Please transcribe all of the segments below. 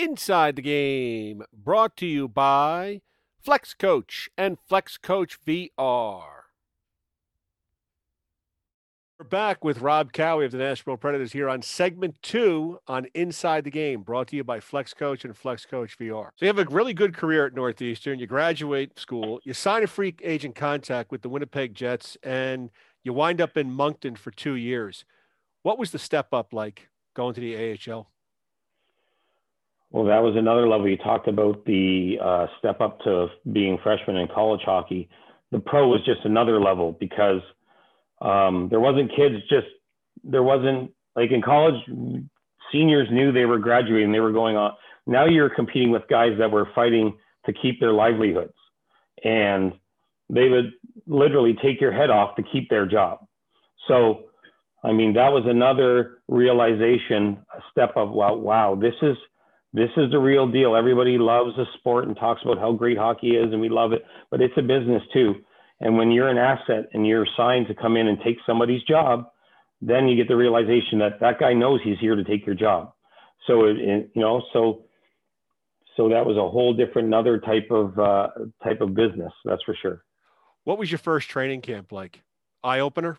Inside the Game, brought to you by Flex Coach and Flex Coach VR. We're back with Rob Cowie of the Nashville Predators here on segment two on Inside the Game, brought to you by Flex Coach and Flex Coach VR. So you have a really good career at Northeastern. You graduate school, you sign a free agent contact with the Winnipeg Jets, and you wind up in Moncton for two years. What was the step up like going to the AHL? Well, that was another level. You talked about the uh, step up to being freshman in college hockey. The pro was just another level because um, there wasn't kids just there wasn't like in college seniors knew they were graduating they were going on now you're competing with guys that were fighting to keep their livelihoods and they would literally take your head off to keep their job so i mean that was another realization a step of wow wow this is this is the real deal. Everybody loves the sport and talks about how great hockey is, and we love it, but it's a business too. And when you're an asset and you're signed to come in and take somebody's job, then you get the realization that that guy knows he's here to take your job. So it, it you know, so so that was a whole different, another type of uh, type of business. That's for sure. What was your first training camp like? Eye opener.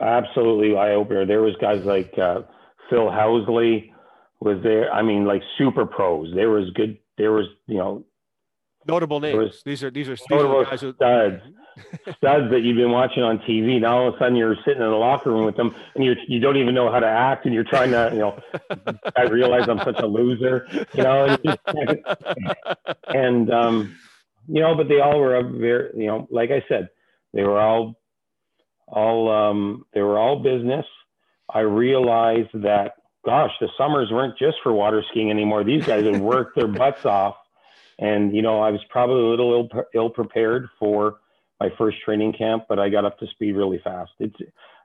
Absolutely eye opener. There was guys like uh, Phil Housley was there. I mean, like super pros. There was good. There was you know notable names. Was, these are these are, these are guys who, studs, studs that you've been watching on TV. Now all of a sudden you're sitting in the locker room with them, and you you don't even know how to act, and you're trying to you know. I realize I'm such a loser, you know, and, and um, you know, but they all were very you know, like I said, they were all all um, they were all business. I realized that gosh, the summers weren't just for water skiing anymore. These guys had worked their butts off. And, you know, I was probably a little Ill, Ill prepared for my first training camp, but I got up to speed really fast. It's,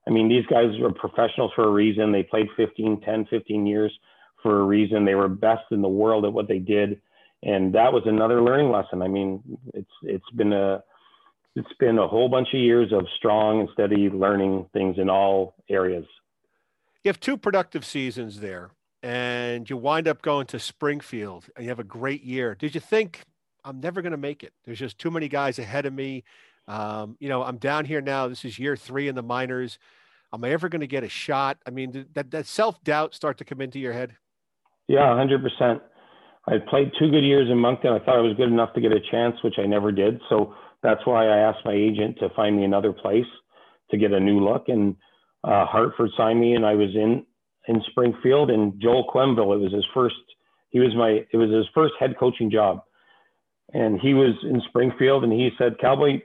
I mean, these guys were professionals for a reason. They played 15, 10, 15 years for a reason. They were best in the world at what they did. And that was another learning lesson. I mean, it's, it's been a, it's been a whole bunch of years of strong and steady learning things in all areas you have two productive seasons there and you wind up going to Springfield and you have a great year. Did you think I'm never going to make it? There's just too many guys ahead of me. Um, you know, I'm down here now. This is year three in the minors. Am I ever going to get a shot? I mean, that, that self doubt start to come into your head? Yeah, 100%. I played two good years in Moncton. I thought I was good enough to get a chance, which I never did. So that's why I asked my agent to find me another place to get a new look. And uh, Hartford signed me, and I was in in Springfield. And Joel Quenneville, it was his first. He was my. It was his first head coaching job, and he was in Springfield, and he said, "Cowboy,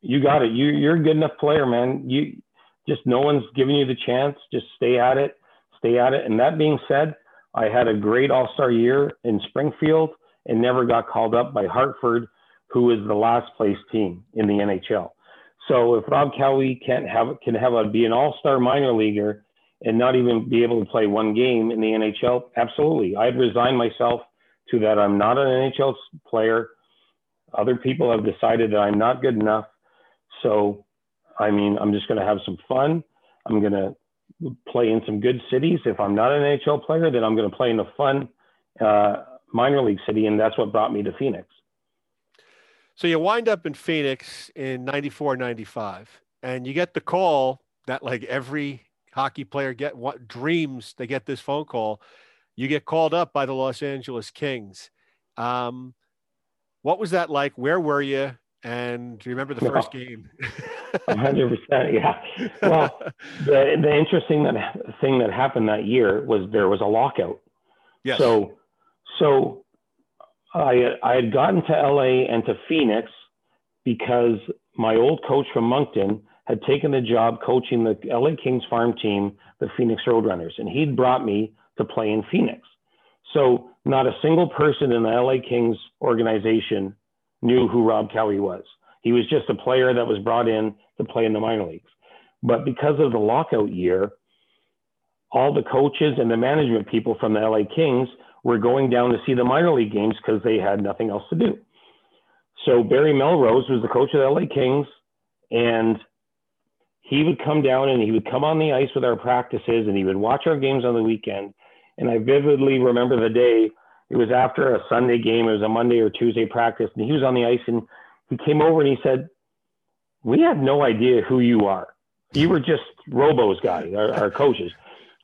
you got it. You you're a good enough player, man. You just no one's giving you the chance. Just stay at it, stay at it." And that being said, I had a great All Star year in Springfield, and never got called up by Hartford, who was the last place team in the NHL. So if Rob Cowie can't have can have a be an all-star minor leaguer and not even be able to play one game in the NHL, absolutely. I'd resign myself to that. I'm not an NHL player. Other people have decided that I'm not good enough. So, I mean, I'm just going to have some fun. I'm going to play in some good cities. If I'm not an NHL player, then I'm going to play in a fun uh, minor league city, and that's what brought me to Phoenix. So you wind up in Phoenix in 94, 95, and you get the call that like every hockey player get what dreams they get this phone call. You get called up by the Los Angeles Kings. Um, what was that like? Where were you? And do you remember the first game? hundred percent. Yeah. Well, the, the interesting that, thing that happened that year was there was a lockout. Yes. So, so I, I had gotten to LA and to Phoenix because my old coach from Moncton had taken the job coaching the LA Kings farm team, the Phoenix Roadrunners, and he'd brought me to play in Phoenix. So not a single person in the LA Kings organization knew who Rob Cowie was. He was just a player that was brought in to play in the minor leagues. But because of the lockout year, all the coaches and the management people from the LA Kings were going down to see the minor league games because they had nothing else to do. So Barry Melrose was the coach of the LA Kings, and he would come down and he would come on the ice with our practices and he would watch our games on the weekend. And I vividly remember the day it was after a Sunday game. It was a Monday or Tuesday practice, and he was on the ice, and he came over and he said, "We have no idea who you are. You were just Robo's guy, our, our coaches."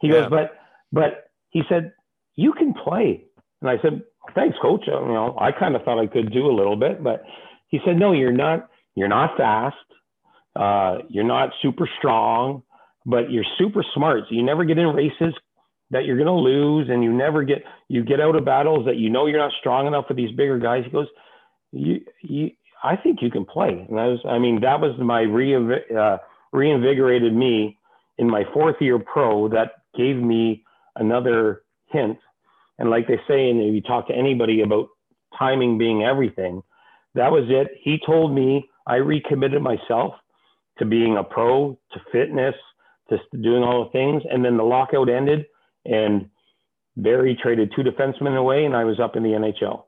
He yeah. goes, "But, but," he said, "You can play." And I said, "Thanks, coach. You know, I kind of thought I could do a little bit, but." He said, "No, you're not. You're not fast. Uh, you're not super strong, but you're super smart. So you never get in races that you're going to lose and you never get you get out of battles that you know you're not strong enough for these bigger guys he goes you you i think you can play and i was i mean that was my re uh, reinvigorated me in my fourth year pro that gave me another hint and like they say and if you talk to anybody about timing being everything that was it he told me i recommitted myself to being a pro to fitness to doing all the things and then the lockout ended and Barry traded two defensemen away, and I was up in the NHL.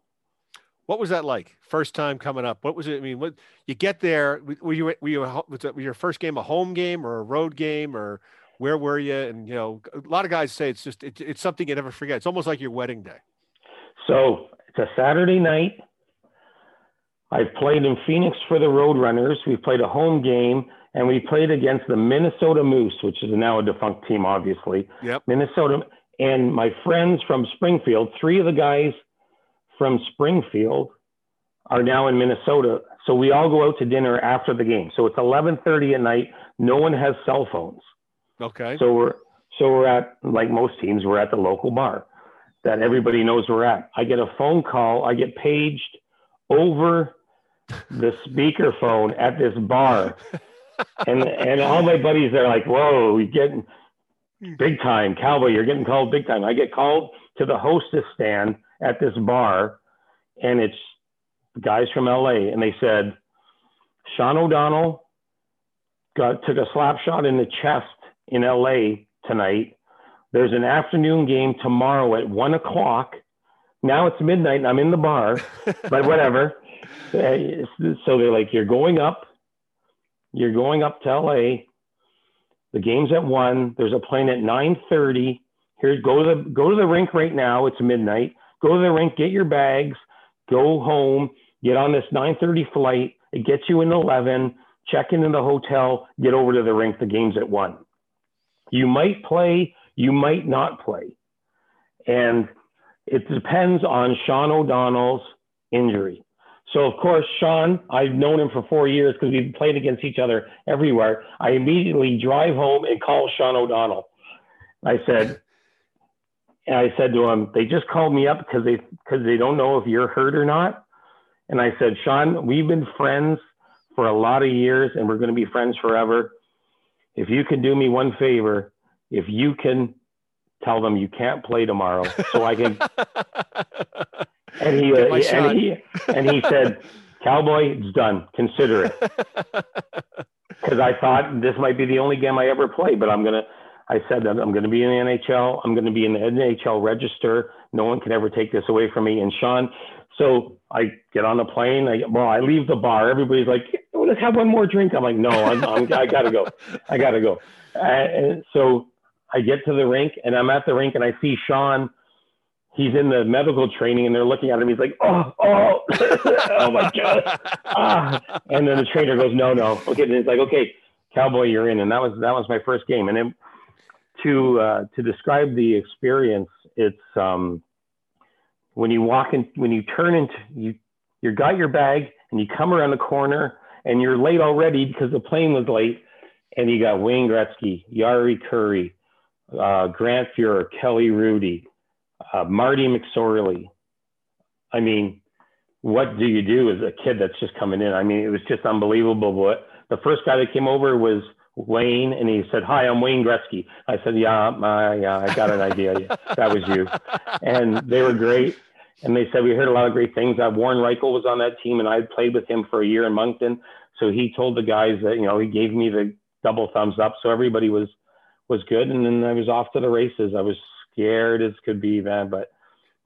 What was that like? First time coming up. What was it? I mean, what you get there? Were you were you was, your first game a home game or a road game or where were you? And you know, a lot of guys say it's just it, it's something you never forget. It's almost like your wedding day. So it's a Saturday night. I've played in Phoenix for the Roadrunners. We've played a home game and we played against the Minnesota Moose, which is now a defunct team, obviously. Yep. Minnesota, and my friends from Springfield, three of the guys from Springfield are now in Minnesota. So we all go out to dinner after the game. So it's 11:30 at night. No one has cell phones. Okay. So we're so we're at like most teams, we're at the local bar that everybody knows we're at. I get a phone call. I get paged over the speakerphone at this bar and and all my buddies are like, "Whoa, you're getting big time, cowboy! You're getting called big time." I get called to the hostess stand at this bar, and it's guys from LA, and they said, "Sean O'Donnell got took a slap shot in the chest in LA tonight. There's an afternoon game tomorrow at one o'clock. Now it's midnight, and I'm in the bar, but whatever." So they're like, "You're going up." You're going up to LA. The game's at one. There's a plane at 9:30. Here, go to the go to the rink right now. It's midnight. Go to the rink, get your bags, go home, get on this 9:30 flight. It gets you in 11. Check in in the hotel. Get over to the rink. The game's at one. You might play. You might not play, and it depends on Sean O'Donnell's injury. So of course, Sean, I've known him for four years because we've played against each other everywhere. I immediately drive home and call Sean O'Donnell. I said, and I said to him, they just called me up because they because they don't know if you're hurt or not. And I said, Sean, we've been friends for a lot of years and we're going to be friends forever. If you can do me one favor, if you can tell them you can't play tomorrow so I can and he, uh, and he and he said, "Cowboy, it's done. Consider it." Because I thought this might be the only game I ever play, but I'm gonna. I said that I'm going to be in the NHL. I'm going to be in the NHL register. No one can ever take this away from me. And Sean, so I get on the plane. I well, I leave the bar. Everybody's like, "Let's have one more drink." I'm like, "No, I'm, I'm I gotta go. I gotta go." And so I get to the rink, and I'm at the rink, and I see Sean he's in the medical training and they're looking at him. He's like, oh, oh, oh my God. Ah. And then the trainer goes, no, no. Okay. And it's like, okay, cowboy, you're in. And that was, that was my first game. And then to, uh, to describe the experience, it's, um, when you walk in, when you turn into, you, you got your bag and you come around the corner and you're late already because the plane was late and you got Wayne Gretzky, Jari Kurri, uh, Grant Fuhr, Kelly Hrudey, uh, Marty McSorley. I mean, what do you do as a kid that's just coming in? I mean, it was just unbelievable. What the first guy that came over was Wayne, and he said, "Hi, I'm Wayne Gretzky." I said, "Yeah, my, yeah, I got an idea. That was you." And they were great. And they said we heard a lot of great things. Uh, Warren Rychel was on that team, and I had played with him for a year in Moncton. So he told the guys that you know he gave me the double thumbs up. So everybody was was good, and then I was off to the races. I was scared as could be, man. But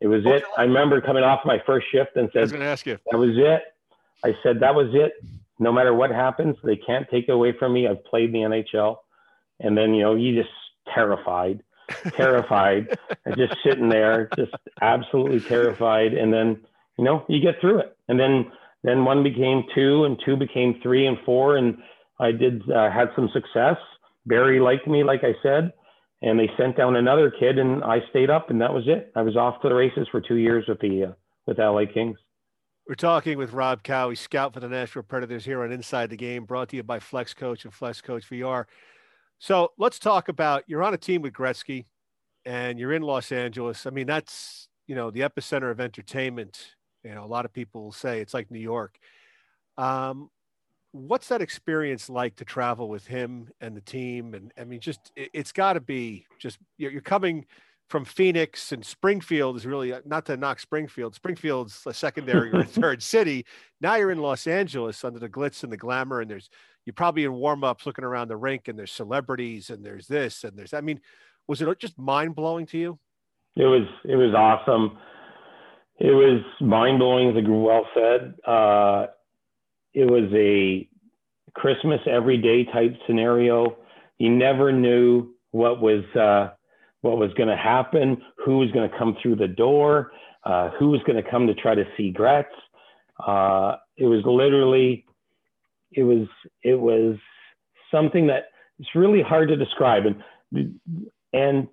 it was it. I remember coming off my first shift and said, I was going to ask you. That was it. I said, that was it. No matter what happens, they can't take it away from me. I've played the NHL. And then, you know, you just terrified. Terrified, and just sitting there, just absolutely terrified. And then, you know, you get through it. And then, then one became two, and two became three and four, and I did uh, had some success. Barry liked me, like I said, and they sent down another kid, and I stayed up, and that was it. I was off to the races for two years with the uh, with LA Kings. We're talking with Rob Cowie, scout for the Nashville Predators here on Inside the Game, brought to you by Flex Coach and Flex Coach VR. So let's talk about you're on a team with Gretzky and you're in Los Angeles. I mean, that's, you know, the epicenter of entertainment. You know, a lot of people say it's like New York. Um, what's that experience like to travel with him and the team? And I mean, just it, has got to be just you're, you're coming from Phoenix and Springfield is really not to knock Springfield. Springfield's a secondary or a third city. Now you're in Los Angeles under the glitz and the glamour, and there's you're probably in warm ups looking around the rink and there's celebrities and there's this and there's I mean, was it just mind blowing to you? It was it was awesome. It was mind blowing, as well said. Uh, it was a Christmas every day type scenario. You never knew what was uh, what was going to happen, who was going to come through the door, uh, who was going to come to try to see Gretz. Uh, it was literally it was it was something that it's really hard to describe. And and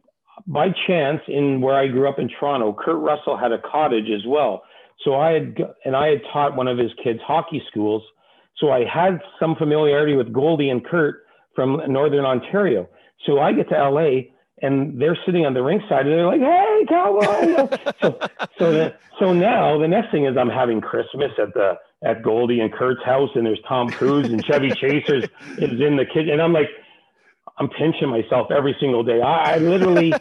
by chance, in where I grew up in Toronto, Kurt Russell had a cottage as well. So I had and I had taught one of his kids hockey schools. So I had some familiarity with Goldie and Kurt from Northern Ontario. So I get to LA and they're sitting on the rink side and they're like, "Hey, cowboy!" so, so, the, so now the next thing is I'm having Christmas at the at Goldie and Kurt's house, and there's Tom Cruise and Chevy Chasers is in the kitchen, and I'm like, I'm pinching myself every single day. I, I literally,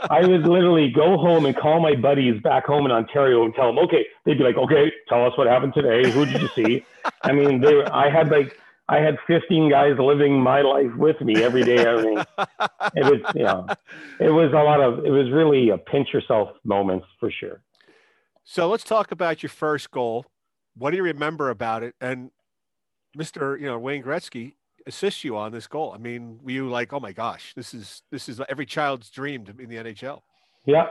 I would literally go home and call my buddies back home in Ontario and tell them, okay, they'd be like, okay, tell us what happened today. Who did you see? I mean, they, I had like, I had 15 guys living my life with me every day. I mean, it was, you know, it was a lot of, it was really a pinch yourself moments for sure. So let's talk about your first goal what do you remember about it? And Mr. You know Wayne Gretzky assists you on this goal. I mean, were you like, oh my gosh, this is this is every child's dream to be in the NHL? Yeah,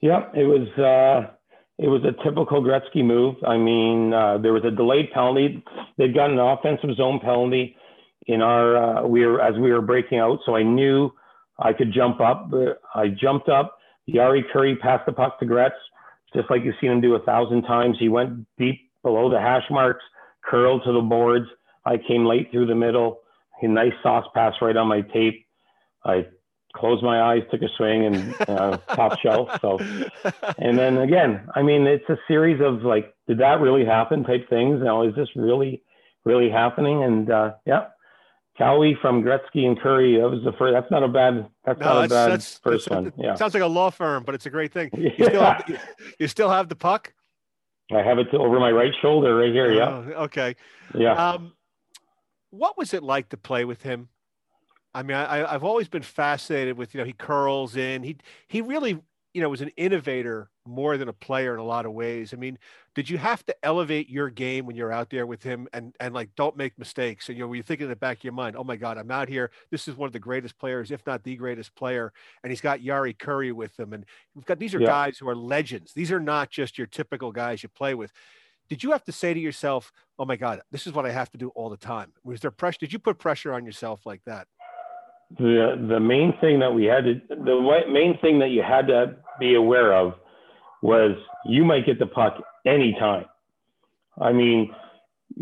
yeah. It was uh, it was a typical Gretzky move. I mean, uh, there was a delayed penalty. They'd gotten an offensive zone penalty in our uh, we were as we were breaking out, so I knew I could jump up. I jumped up. Jari Kurri passed the puck to Gretz, just like you've seen him do a thousand times. He went deep below the hash marks, curled to the boards. I came late through the middle. A nice sauce pass right on my tape. I closed my eyes, took a swing, and uh, top shelf. So, and then again, I mean, it's a series of like, did that really happen? Type things. You Now, is this really, really happening? And uh, yeah, Cowie from Gretzky and Kurri. That was the first. That's not a bad. That's no, not that's, a bad that's, first that's, one. Yeah, sounds like a law firm, but it's a great thing. You still have, you still have the puck. I have it over my right shoulder right here. Yeah. Oh, okay. Yeah. Um, what was it like to play with him? I mean, I, I've always been fascinated with you know he curls in. He he really you know was an innovator more than a player in a lot of ways. I mean, did you have to elevate your game when you're out there with him and and like don't make mistakes? And you know, were you thinking in the back of your mind, oh my God, I'm out here. This is one of the greatest players, if not the greatest player, and he's got Jari Kurri with him, and we've got these are yeah. guys who are legends. These are not just your typical guys you play with. Did you have to say to yourself, "Oh my God, this is what I have to do all the time"? Was there pressure? Did you put pressure on yourself like that? The the main thing that we had to the main thing that you had to be aware of was you might get the puck anytime. I mean,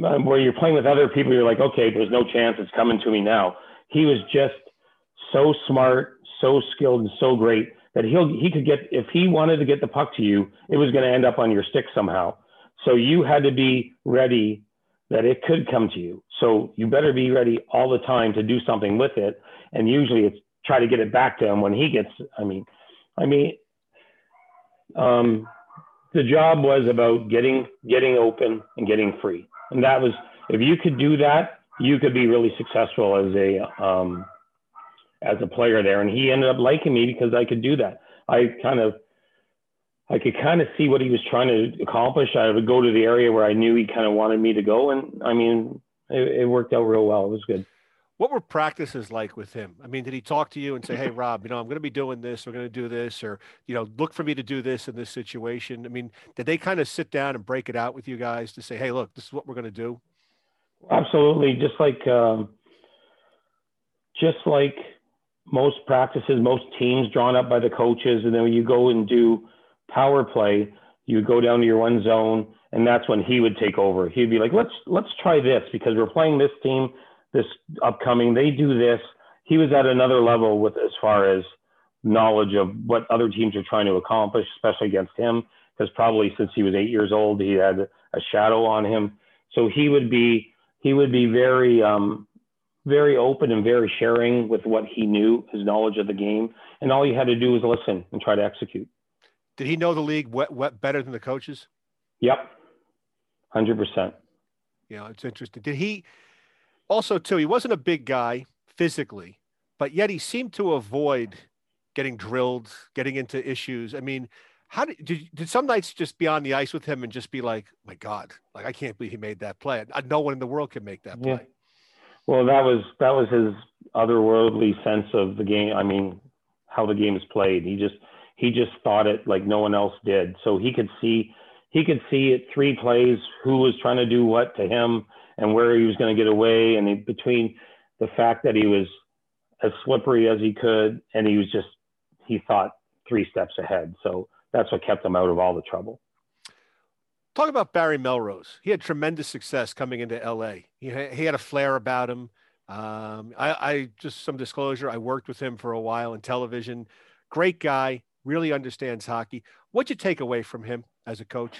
um, where you're playing with other people, you're like, okay, there's no chance it's coming to me now. He was just so smart, so skilled, and so great that he'll he could get if he wanted to get the puck to you, it was going to end up on your stick somehow. So you had to be ready that it could come to you. So you better be ready all the time to do something with it. And usually it's try to get it back to him when he gets. I mean, I mean, um, the job was about getting getting open and getting free, and that was if you could do that, you could be really successful as a um, as a player there. And he ended up liking me because I could do that. I kind of I could kind of see what he was trying to accomplish. I would go to the area where I knew he kind of wanted me to go, and I mean, it, it worked out real well. It was good. What were practices like with him? I mean, did he talk to you and say, "Hey, Rob, you know, I'm going to be doing this. We're going to do this, or you know, look for me to do this in this situation"? I mean, did they kind of sit down and break it out with you guys to say, "Hey, look, this is what we're going to do"? Absolutely, just like um, just like most practices, most teams drawn up by the coaches, and then when you go and do power play, you go down to your one zone, and that's when he would take over. He'd be like, "Let's let's try this because we're playing this team this upcoming. They do this. He was at another level with as far as knowledge of what other teams are trying to accomplish, especially against him, because probably since he was eight years old, he had a shadow on him. So he would be he would be very um, very open and very sharing with what he knew, his knowledge of the game, and all you had to do was listen and try to execute. Did he know the league wet, wet better than the coaches? Yep, hundred percent. Yeah, it's interesting. Did he? Also too, he wasn't a big guy physically, but yet he seemed to avoid getting drilled, getting into issues. I mean, how did did, did some nights just be on the ice with him and just be like, my God, like I can't believe he made that play. Uh, no one in the world can make that play. Yeah. Well, that was that was his otherworldly sense of the game. I mean, how the game is played. He just he just thought it like no one else did. So he could see he could see at three plays who was trying to do what to him and where he was going to get away. And he, between the fact that he was as slippery as he could, and he was just, he thought three steps ahead. So that's what kept him out of all the trouble. Talk about Barry Melrose. He had tremendous success coming into LA. He, he had a flair about him. Um, I, I just some disclosure. I worked with him for a while in television. Great guy, really understands hockey. What'd you take away from him as a coach?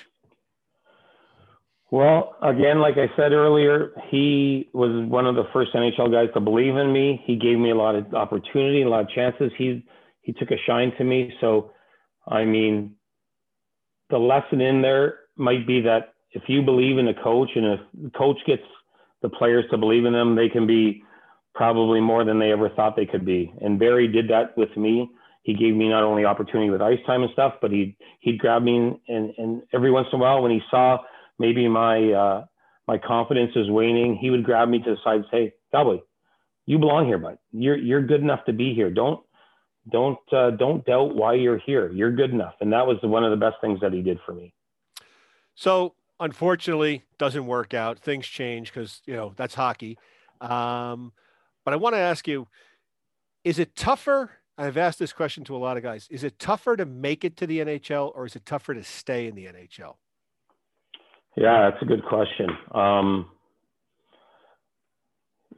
Well, again, like I said earlier, he was one of the first NHL guys to believe in me. He gave me a lot of opportunity, a lot of chances. He he took a shine to me. So, I mean, the lesson in there might be that if you believe in a coach and if the coach gets the players to believe in them, they can be probably more than they ever thought they could be. And Barry did that with me. He gave me not only opportunity with ice time and stuff, but he he'd grab me and and every once in a while when he saw maybe my uh, my confidence is waning, he would grab me to the side and say, Cowboy, you belong here, bud. You're you're good enough to be here. Don't don't uh, don't doubt why you're here. You're good enough, and that was one of the best things that he did for me. So unfortunately, doesn't work out. Things change because you know that's hockey. Um, but I want to ask you: Is it tougher? I've asked this question to a lot of guys. Is it tougher to make it to the NHL, or is it tougher to stay in the NHL? Yeah, that's a good question. Um,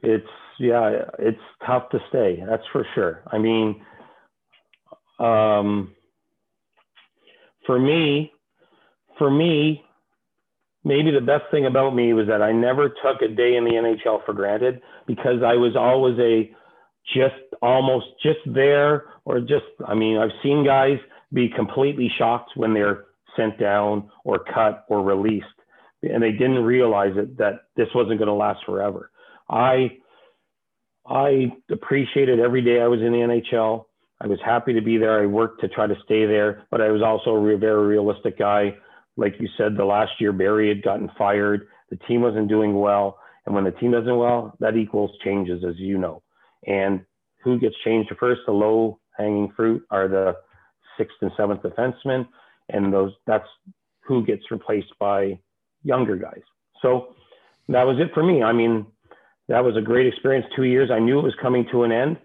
it's yeah, it's tough to stay. That's for sure. I mean, um, for me, for me, maybe the best thing about me was that I never took a day in the NHL for granted because I was always a just almost just there or just I mean I've seen guys be completely shocked when they're sent down or cut or released and they didn't realize it that this wasn't going to last forever. I I appreciated every day I was in the NHL. I was happy to be there. I worked to try to stay there, but I was also a very realistic guy. Like you said, the last year Barry had gotten fired. The team wasn't doing well, and when the team doesn't well, that equals changes, as you know. And who gets changed first? The low hanging fruit are the sixth and seventh defensemen, and those that's who gets replaced by younger guys. So that was it for me. I mean, that was a great experience. Two years. I knew it was coming to an end.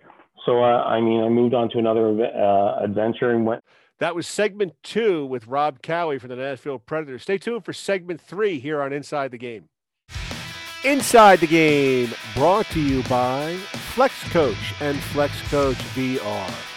So uh, I mean, I moved on to another uh, adventure and went. That was segment two with Rob Cowie from the Nashville Predators. Stay tuned for segment three here on Inside the Game. Inside the Game, brought to you by Flex Coach and Flex Coach VR.